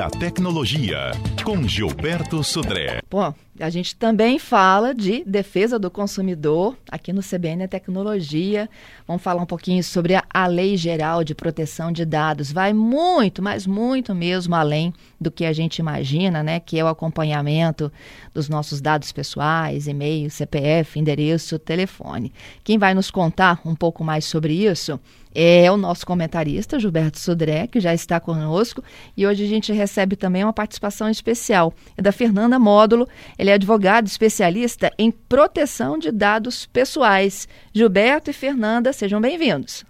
a tecnologia, com Gilberto Sudré. Bom, a gente também fala de defesa do consumidor aqui no CBN Tecnologia. Vamos falar um pouquinho sobre a, a Lei Geral de Proteção de Dados. Vai muito, mas muito mesmo além do que a gente imagina, né? Que é o acompanhamento dos nossos dados pessoais, e-mail, CPF, endereço, telefone. Quem vai nos contar um pouco mais sobre isso é o nosso comentarista, Gilberto Sodré, que já está conosco. E hoje a gente recebe também uma participação especial. É da Fernanda Módulo. Ele é advogado especialista em proteção de dados pessoais. Gilberto e Fernanda, sejam bem-vindos.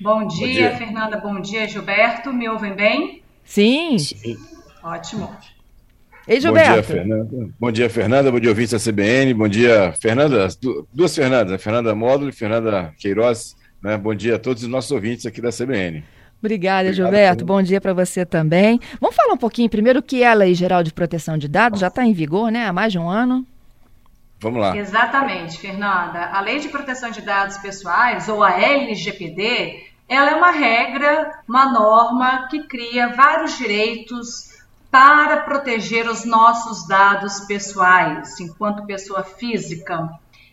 Bom dia, Bom dia, Fernanda. Bom dia, Gilberto. Me ouvem bem? Sim. Sim. Ótimo. Ei, Gilberto. Bom dia, Fernanda. Bom dia, Fernanda. Bom dia, ouvintes da CBN. Bom dia, Fernanda. Duas Fernandas, Fernanda Módulo e Fernanda Queiroz. Né? Bom dia a todos os nossos ouvintes aqui da CBN. Obrigada, Obrigado, Gilberto. Bom dia para você também. Vamos falar um pouquinho primeiro o que é a Lei Geral de Proteção de Dados, já está em vigor, né? Há mais de um ano. Vamos lá. Exatamente, Fernanda. A Lei de Proteção de Dados Pessoais, ou a LGPD, ela é uma regra, uma norma que cria vários direitos para proteger os nossos dados pessoais, enquanto pessoa física.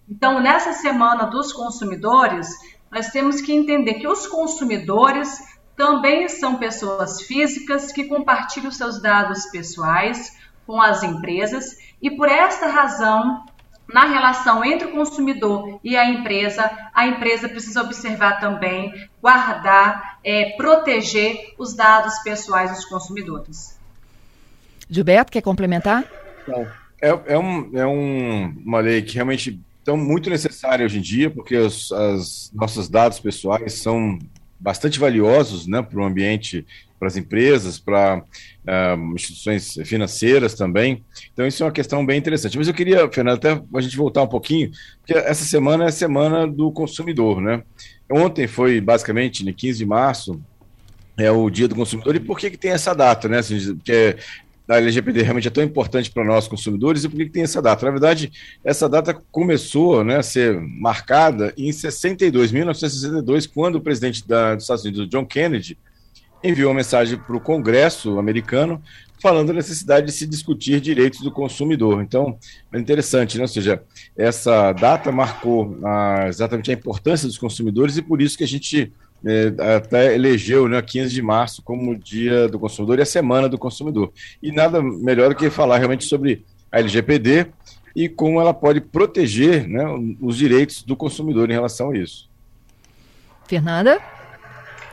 Então, nessa semana dos consumidores, nós temos que entender que os consumidores também são pessoas físicas que compartilham seus dados pessoais com as empresas e por esta razão, na relação entre o consumidor e a empresa, a empresa precisa observar também, guardar, é, proteger os dados pessoais dos consumidores. Gilberto, quer complementar? Não. É, é, um, é um, uma lei que realmente então, muito necessária hoje em dia, porque os as, nossos dados pessoais são bastante valiosos né, para o ambiente, para as empresas, para uh, instituições financeiras também. Então, isso é uma questão bem interessante. Mas eu queria, Fernando, até a gente voltar um pouquinho, porque essa semana é a semana do consumidor. Né? Ontem foi, basicamente, no 15 de março, é o Dia do Consumidor. E por que, que tem essa data, né? Assim, porque da LGPD realmente é tão importante para nós consumidores e por que, que tem essa data? Na verdade, essa data começou né, a ser marcada em 62, 1962, quando o presidente da, dos Estados Unidos, John Kennedy, enviou uma mensagem para o Congresso americano falando da necessidade de se discutir direitos do consumidor. Então, é interessante, né? ou seja, essa data marcou a, exatamente a importância dos consumidores e por isso que a gente até elegeu né, 15 de março como Dia do Consumidor e a Semana do Consumidor. E nada melhor do que falar realmente sobre a LGPD e como ela pode proteger né, os direitos do consumidor em relação a isso. Fernanda?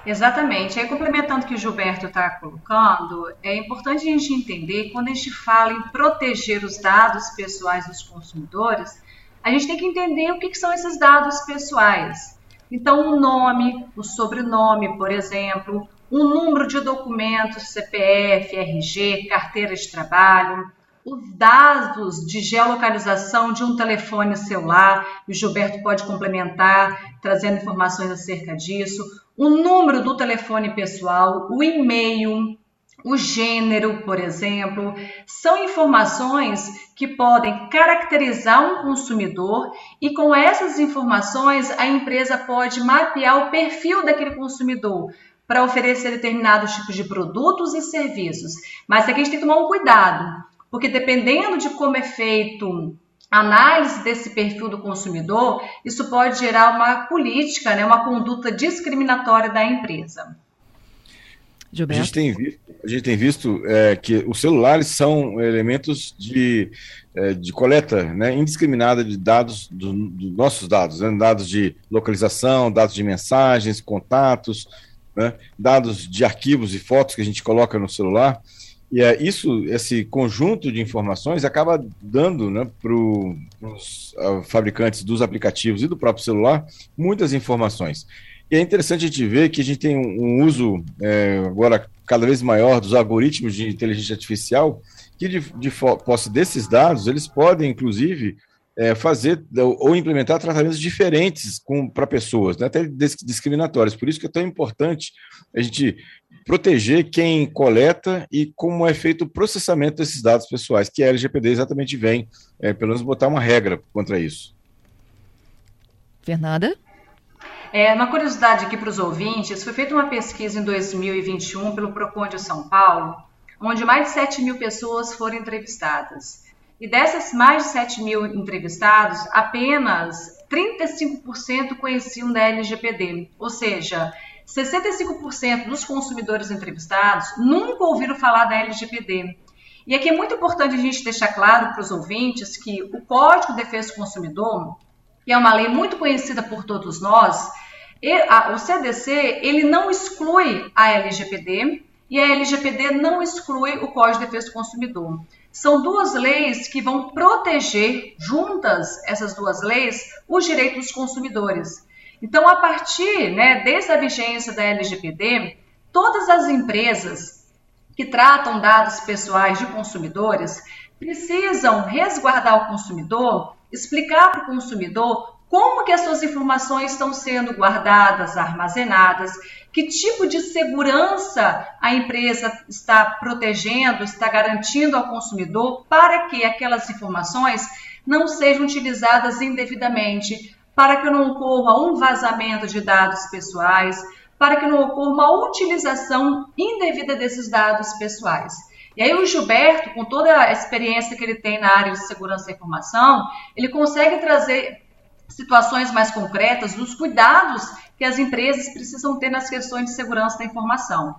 Exatamente. Aí, complementando o que o Gilberto está colocando, é importante a gente entender, quando a gente fala em proteger os dados pessoais dos consumidores, a gente tem que entender o que, que são esses dados pessoais. Então, o nome, o sobrenome, por exemplo, um número de documentos, CPF, RG, carteira de trabalho, os dados de geolocalização de um telefone celular, e o Gilberto pode complementar, trazendo informações acerca disso, o número do telefone pessoal, o e-mail, o gênero, por exemplo, são informações que podem caracterizar um consumidor e com essas informações a empresa pode mapear o perfil daquele consumidor para oferecer determinados tipos de produtos e serviços. Mas aqui a gente tem que tomar um cuidado, porque dependendo de como é feito a análise desse perfil do consumidor, isso pode gerar uma política, né, uma conduta discriminatória da empresa. A gente tem visto, a gente tem visto é, que os celulares são elementos de, é, de coleta né, indiscriminada de dados, dos do nossos dados, né, dados de localização, dados de mensagens, contatos, né, dados de arquivos e fotos que a gente coloca no celular. E é isso, esse conjunto de informações acaba dando né, para os uh, fabricantes dos aplicativos e do próprio celular muitas informações. E é interessante a gente ver que a gente tem um, uso é, agora cada vez maior dos algoritmos de inteligência artificial, que de, de posse desses dados, eles podem, inclusive, é, fazer ou implementar tratamentos diferentes para pessoas, né, até discriminatórios. Por isso que é tão importante a gente proteger quem coleta e como é feito o processamento desses dados pessoais, que a LGPD exatamente vem, é, pelo menos, botar uma regra contra isso. Fernanda? É, uma curiosidade aqui para os ouvintes, foi feita uma pesquisa em 2021 pelo Procon de São Paulo, onde mais de 7 mil pessoas foram entrevistadas. E dessas mais de 7 mil entrevistados, apenas 35% conheciam da LGPD, ou seja, 65% dos consumidores entrevistados nunca ouviram falar da LGPD. E aqui é muito importante a gente deixar claro para os ouvintes que o Código de Defesa do Consumidor, que é uma lei muito conhecida por todos nós, o CDC ele não exclui a LGPD e a LGPD não exclui o Código de Defesa do Consumidor. São duas leis que vão proteger juntas essas duas leis os direitos dos consumidores. Então, a partir, né, desde a vigência da LGPD, todas as empresas que tratam dados pessoais de consumidores precisam resguardar o consumidor, explicar para o consumidor como que as suas informações estão sendo guardadas, armazenadas, que tipo de segurança a empresa está protegendo, está garantindo ao consumidor para que aquelas informações não sejam utilizadas indevidamente, para que não ocorra um vazamento de dados pessoais, para que não ocorra uma utilização indevida desses dados pessoais. E aí o Gilberto, com toda a experiência que ele tem na área de segurança da informação, ele consegue trazer situações mais concretas dos cuidados que as empresas precisam ter nas questões de segurança da informação.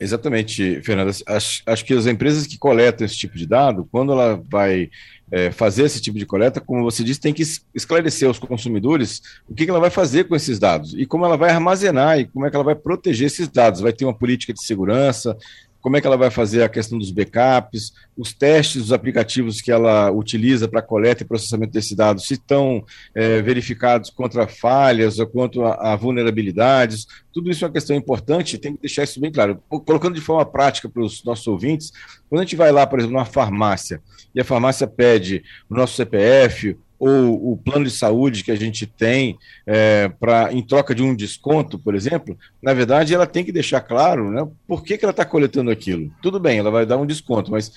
Exatamente, Fernanda. Acho, acho, que as empresas que coletam esse tipo de dado, quando ela vai é, fazer esse tipo de coleta, como você disse, tem que esclarecer aos consumidores o que, que, ela vai fazer com esses dados e como ela vai armazenar e como é que ela vai proteger esses dados. Vai ter uma política de segurança, como é que ela vai fazer a questão dos backups, os testes dos aplicativos que ela utiliza para coleta e processamento desses dados, se estão é, verificados contra falhas ou contra a, a, vulnerabilidades, tudo isso é uma questão importante, tem que deixar isso bem claro. Colocando de forma prática para os nossos ouvintes, quando a gente vai lá, por exemplo, numa farmácia, e a farmácia pede o nosso CPF, ou o plano de saúde que a gente tem é, para em troca de um desconto, por exemplo, na verdade ela tem que deixar claro né, por que, que ela está coletando aquilo. Tudo bem, ela vai dar um desconto, mas o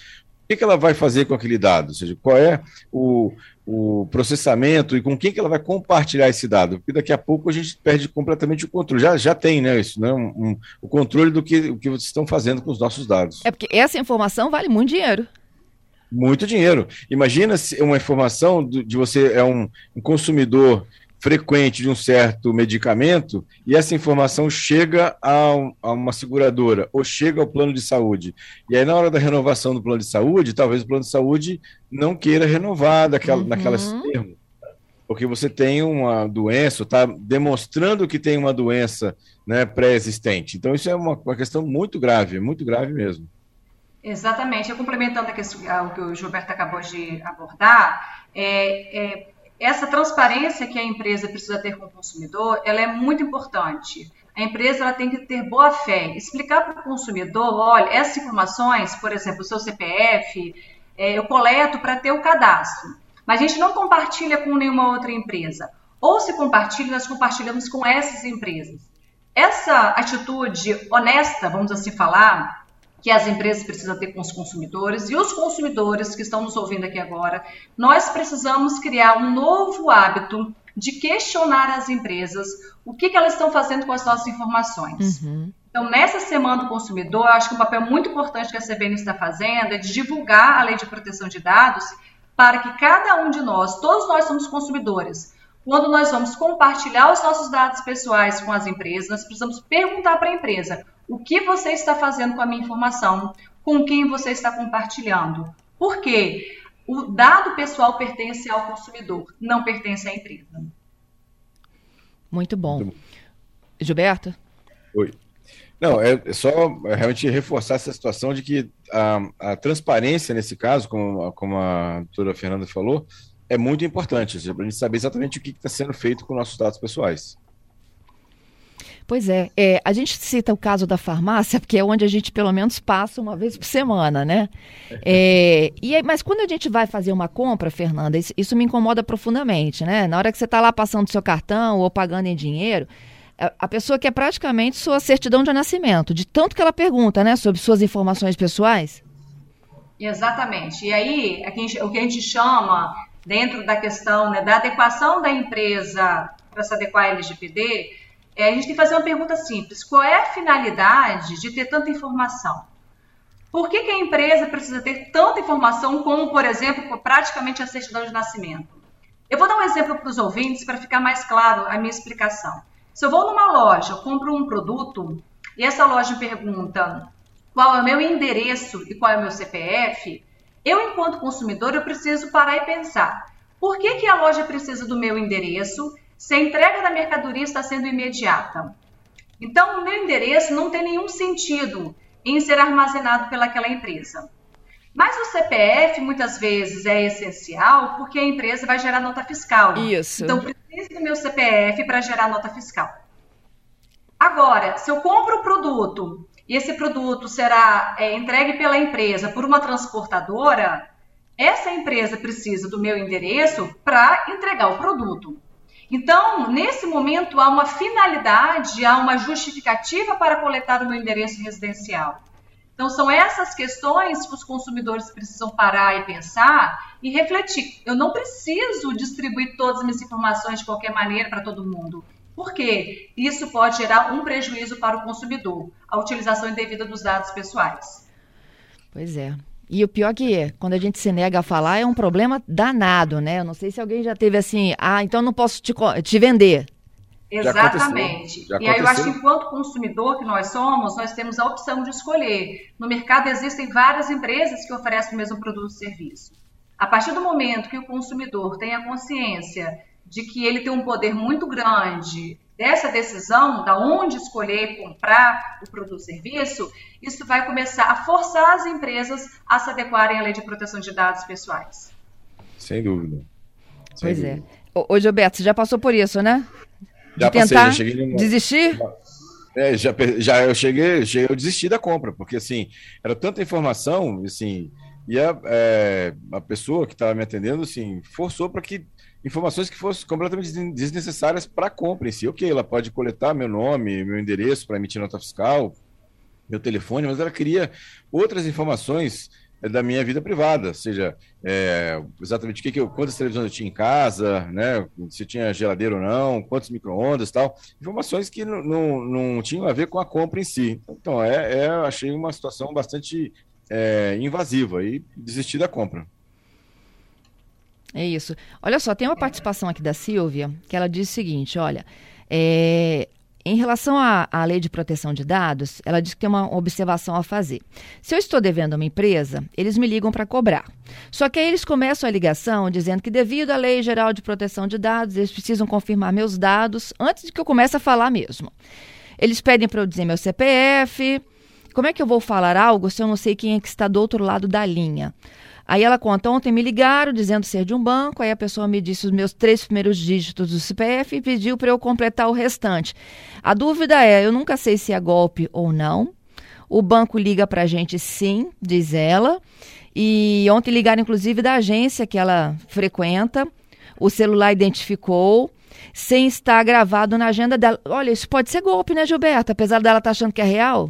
que, que ela vai fazer com aquele dado? Ou seja, qual é o, o processamento e com quem que ela vai compartilhar esse dado? Porque daqui a pouco a gente perde completamente o controle. Já, já tem, né, isso, né, um, um, o controle do que, o que vocês estão fazendo com os nossos dados. É porque essa informação vale muito dinheiro muito dinheiro. Imagina se uma informação de você é um, um consumidor frequente de um certo medicamento e essa informação chega a, a, uma seguradora ou chega ao plano de saúde. E aí, na hora da renovação do plano de saúde, talvez o plano de saúde não queira renovar daquela, uhum. naquelas termos. Porque você tem uma doença, está demonstrando que tem uma doença né, pré-existente. Então, isso é uma, uma questão muito grave, muito grave mesmo. Exatamente. complementando o que o Gilberto acabou de abordar, é, é, essa transparência que a empresa precisa ter com o consumidor, ela é muito importante. A empresa ela tem que ter boa fé, explicar para o consumidor, olha, essas informações, por exemplo, o seu CPF, é, eu coleto para ter o cadastro, mas a gente não compartilha com nenhuma outra empresa. Ou se compartilha, nós compartilhamos com essas empresas. Essa atitude honesta, vamos assim falar, que as empresas precisam ter com os consumidores e os consumidores que estão nos ouvindo aqui agora, nós precisamos criar um novo hábito de questionar as empresas o que, que elas estão fazendo com as nossas informações. Uhum. Então, nessa semana do consumidor, acho que um papel muito importante que a CBN está fazendo é de divulgar a lei de proteção de dados para que cada um de nós, todos nós somos consumidores, quando nós vamos compartilhar os nossos dados pessoais com as empresas, nós precisamos perguntar para a empresa o que você está fazendo com a minha informação, com quem você está compartilhando. Por quê? O dado pessoal pertence ao consumidor, não pertence à empresa. Muito bom. Muito bom. Gilberto? Oi. Não, é só realmente reforçar essa situação de que a, a transparência, nesse caso, como, como a doutora Fernanda falou, é muito importante, para a gente saber exatamente o que está sendo feito com nossos dados pessoais. Pois é, é, a gente cita o caso da farmácia, porque é onde a gente pelo menos passa uma vez por semana, né? É, e mas quando a gente vai fazer uma compra, Fernanda, isso, isso me incomoda profundamente, né? Na hora que você está lá passando seu cartão ou pagando em dinheiro, a pessoa quer praticamente sua certidão de nascimento, de tanto que ela pergunta, né, sobre suas informações pessoais. Exatamente. E aí, o que a gente chama, dentro da questão né, da adequação da empresa para se adequar à LGPD, é, a gente tem que fazer uma pergunta simples: qual é a finalidade de ter tanta informação? Por que, que a empresa precisa ter tanta informação como, por exemplo, praticamente a certidão de nascimento? Eu vou dar um exemplo para os ouvintes para ficar mais claro a minha explicação. Se eu vou numa loja, compro um produto e essa loja me pergunta qual é o meu endereço e qual é o meu CPF, eu, enquanto consumidor, eu preciso parar e pensar. Por que, que a loja precisa do meu endereço se a entrega da mercadoria está sendo imediata? Então, o meu endereço não tem nenhum sentido em ser armazenado pelaquela empresa. Mas o CPF muitas vezes é essencial porque a empresa vai gerar nota fiscal. Isso. Então preciso do meu CPF para gerar nota fiscal. Agora, se eu compro o produto e esse produto será é, entregue pela empresa por uma transportadora, essa empresa precisa do meu endereço para entregar o produto. Então, nesse momento, há uma finalidade, há uma justificativa para coletar o meu endereço residencial. Então, são essas questões que os consumidores precisam parar e pensar e refletir. Eu não preciso distribuir todas as minhas informações de qualquer maneira para todo mundo. Por quê? Isso pode gerar um prejuízo para o consumidor, a utilização indevida dos dados pessoais. Pois é. E o pior é que quando a gente se nega a falar é um problema danado, né? Eu não sei se alguém já teve assim, ah, então não posso te, te vender. Exatamente. e aí eu acho que enquanto consumidor que nós somos, nós temos a opção de escolher. No mercado existem várias empresas que oferecem o mesmo produto ou serviço. A partir do momento que o consumidor tem a consciência de que ele tem um poder muito grande dessa decisão, da onde escolher comprar o produto ou serviço, isso vai começar a forçar as empresas a se adequarem à lei de proteção de dados pessoais. Sem dúvida. Sem pois é. dúvida. é. Ô, Gilberto, você já passou por isso, né? De já tentar passei, já cheguei numa... desistir? É, já, já eu cheguei, cheguei, eu desisti da compra, porque assim, era tanta informação, assim, e a, é, a pessoa que estava me atendendo, assim, forçou para que informações que fossem completamente desnecessárias para a compra em si. Ok, ela pode coletar meu nome, meu endereço para emitir nota fiscal, meu telefone, mas ela queria outras informações é, da minha vida privada, seja, é, exatamente o que, que eu, quantas televisões eu tinha em casa, né, se tinha geladeira ou não, quantos micro-ondas tal, informações que não, não, não, tinham a ver com a compra em si. Então, é, é achei uma situação bastante é, invasiva e desisti da compra. É isso. Olha só, tem uma participação aqui da Silvia que ela diz o seguinte: olha, é, em relação à, à, lei de proteção de dados, ela diz que tem uma observação a fazer. Se eu estou devendo a uma empresa, eles me ligam para cobrar. Só que aí eles começam a ligação dizendo que, devido à lei geral de proteção de dados, eles precisam confirmar meus dados antes de que eu comece a falar mesmo. Eles pedem para eu dizer meu CPF. Como é que eu vou falar algo se eu não sei quem é que está do outro lado da linha? Aí ela conta, ontem me ligaram dizendo ser de um banco, aí a pessoa me disse os meus três primeiros dígitos do CPF e pediu para eu completar o restante. A dúvida é, eu nunca sei se é golpe ou não. O banco liga para a gente sim, diz ela. E ontem ligaram inclusive da agência que ela frequenta. O celular identificou sem estar gravado na agenda dela. Olha, isso pode ser golpe, né, Gilberto? Apesar dela estar tá achando que é real.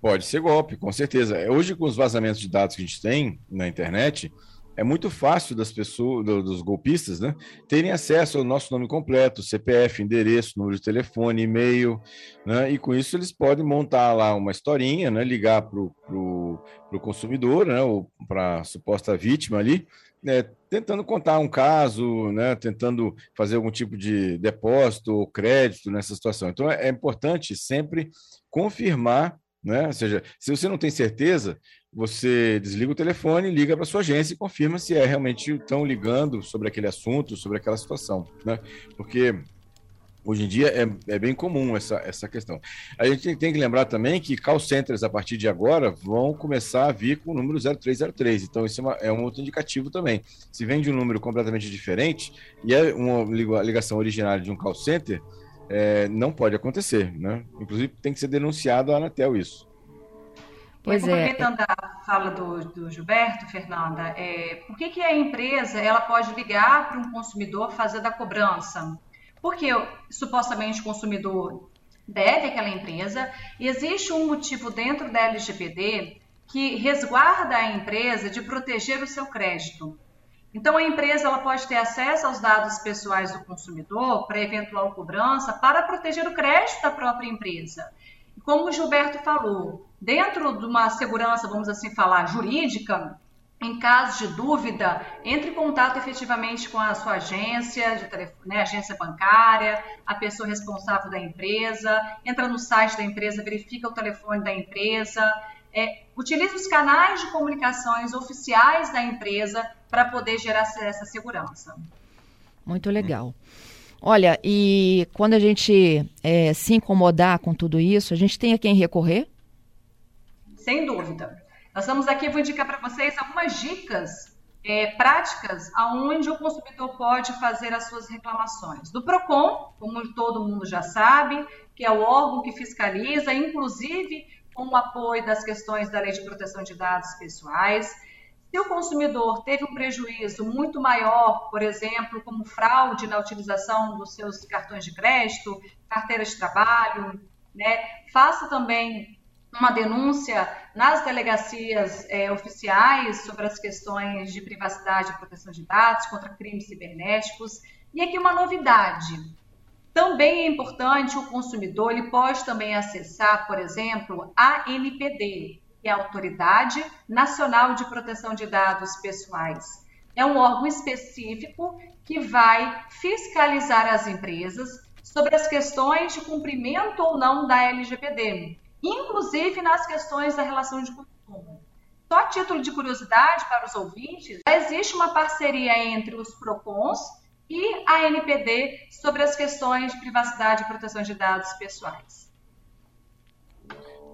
Pode ser golpe, com certeza. É, hoje, com os vazamentos de dados que a gente tem na internet, é muito fácil das pessoas, dos golpistas, né, terem acesso ao nosso nome completo, CPF, endereço, número de telefone, e-mail, né, e com isso eles podem montar lá uma historinha, né, ligar para o consumidor, né, ou para a suposta vítima ali, né, tentando contar um caso, né, tentando fazer algum tipo de depósito ou crédito nessa situação. Então é, é importante sempre confirmar né? Ou seja, se você não tem certeza, você desliga o telefone, liga para sua agência e confirma se é realmente estão ligando sobre aquele assunto, sobre aquela situação, né? Porque hoje em dia é, é bem comum essa, essa questão. A gente tem que lembrar também que call centers, a partir de agora, vão começar a vir com o número 0303. Então, isso é, uma, é um outro indicativo também. Se vem de um número completamente diferente e é uma ligação originária de um call center, é, não pode acontecer, né? Inclusive tem que ser denunciado à Anatel isso. Pois é. aproveitando a fala do, do Gilberto, Fernanda, é, por que, que a empresa ela pode ligar para um consumidor fazer da cobrança? Porque supostamente o consumidor deve àquela empresa e existe um motivo dentro da LGPD que resguarda a empresa de proteger o seu crédito. Então, a empresa ela pode ter acesso aos dados pessoais do consumidor para eventual cobrança para proteger o crédito da própria empresa. como o Gilberto falou, dentro de uma segurança, vamos assim falar, jurídica, em caso de dúvida, entre em contato efetivamente com a sua agência, de telefone, né, agência bancária, a pessoa responsável da empresa, entra no site da empresa, verifica o telefone da empresa, é, utilize os canais de comunicações oficiais da empresa para poder gerar essa segurança. Muito legal. Olha, e quando a gente é, se incomodar com tudo isso, a gente tem a quem recorrer? Sem dúvida. Nós estamos aqui, vou indicar para vocês algumas dicas é, práticas aonde o consumidor pode fazer as suas reclamações. Do PROCON, como todo mundo já sabe, que é o órgão que fiscaliza, inclusive com o apoio das questões da Lei de Proteção de Dados Pessoais. Se o consumidor teve um prejuízo muito maior, por exemplo, como fraude na utilização dos seus cartões de crédito, carteira de trabalho, né, faça também uma denúncia nas delegacias é, oficiais sobre as questões de privacidade e proteção de dados contra crimes cibernéticos. E aqui uma novidade. Também é importante o consumidor, ele pode também acessar, por exemplo, a NPD, que é a Autoridade Nacional de Proteção de Dados Pessoais. É um órgão específico que vai fiscalizar as empresas sobre as questões de cumprimento ou não da LGPD inclusive nas questões da relação de consumo. Só a título de curiosidade para os ouvintes, existe uma parceria entre os PROCONs e a NPD sobre as questões de privacidade e proteção de dados pessoais.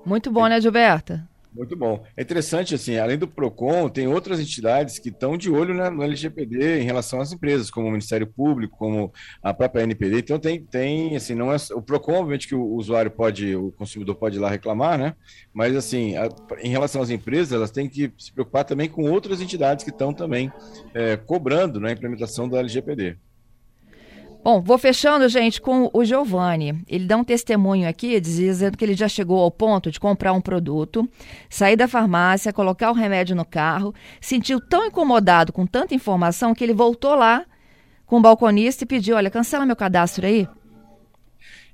Muito bom, né, Gilberta? Muito bom. É interessante, assim, além do PROCON, tem outras entidades que estão de olho né, no LGPD em relação às empresas, como o Ministério Público, como a própria NPD. Então, tem, tem assim, não é o PROCON, obviamente, que o usuário pode, o consumidor pode ir lá reclamar, né? Mas, assim, a, em relação às empresas, elas têm que se preocupar também com outras entidades que estão também é, cobrando né, a implementação do LGPD. Bom, vou fechando, gente, com o Giovanni. Ele dá um testemunho aqui, dizendo que ele já chegou ao ponto de comprar um produto, sair da farmácia, colocar o remédio no carro, sentiu tão incomodado com tanta informação que ele voltou lá com o balconista e pediu: Olha, cancela meu cadastro aí.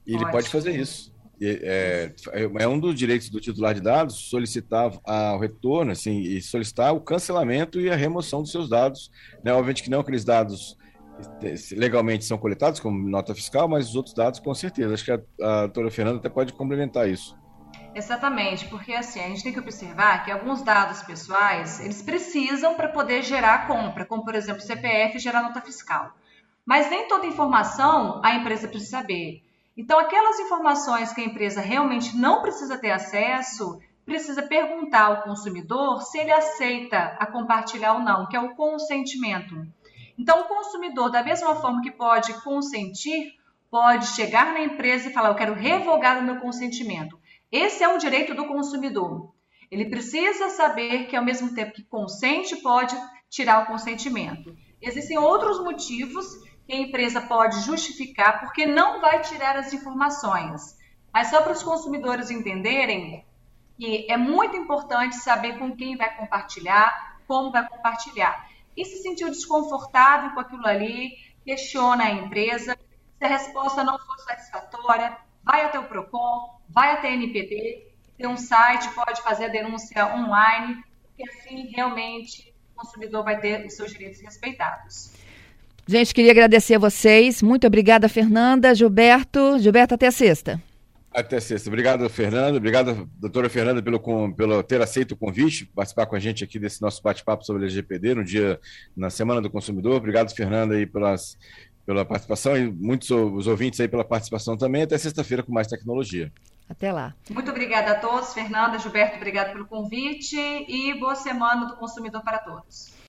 Ele pode fazer isso. É, é, um dos direitos do titular de dados solicitar o retorno, assim, e solicitar o cancelamento e a remoção dos seus dados. Né? Obviamente que não aqueles dados legalmente são coletados como nota fiscal, mas os outros dados com certeza. Acho que a, a doutora Fernanda até pode complementar isso. Exatamente, porque assim, a gente tem que observar que alguns dados pessoais, eles precisam para poder gerar compra, como por exemplo, CPF gerar nota fiscal. Mas nem toda informação a empresa precisa saber. Então, aquelas informações que a empresa realmente não precisa ter acesso, precisa perguntar ao consumidor se ele aceita a compartilhar ou não, que é o consentimento. Então, o consumidor, da mesma forma que pode consentir, pode chegar na empresa e falar: Eu quero revogar o meu consentimento. Esse é um direito do consumidor. Ele precisa saber que, ao mesmo tempo que consente, pode tirar o consentimento. Existem outros motivos que a empresa pode justificar porque não vai tirar as informações. Mas só para os consumidores entenderem que é muito importante saber com quem vai compartilhar, como vai compartilhar e se sentiu desconfortável com aquilo ali, questiona a empresa. Se a resposta não for satisfatória, vai até o PROCON, vai até a NPD, tem um site, pode fazer a denúncia online, porque assim realmente o consumidor vai ter os seus direitos respeitados. Gente, queria agradecer a vocês. Muito obrigada, Fernanda, Gilberto. Gilberto, até a sexta. Até sexta. Obrigado, Fernando. Obrigado, doutora Fernanda, pelo, pelo ter aceito o convite, participar com a gente aqui desse nosso bate-papo sobre a LGPD no dia, na Semana do Consumidor. Obrigado, Fernanda, aí pelas, pela participação e muitos os ouvintes aí pela participação também. Até sexta-feira com mais tecnologia. Até lá. Muito obrigada a todos. Fernanda, Gilberto, obrigado pelo convite e boa semana do consumidor para todos.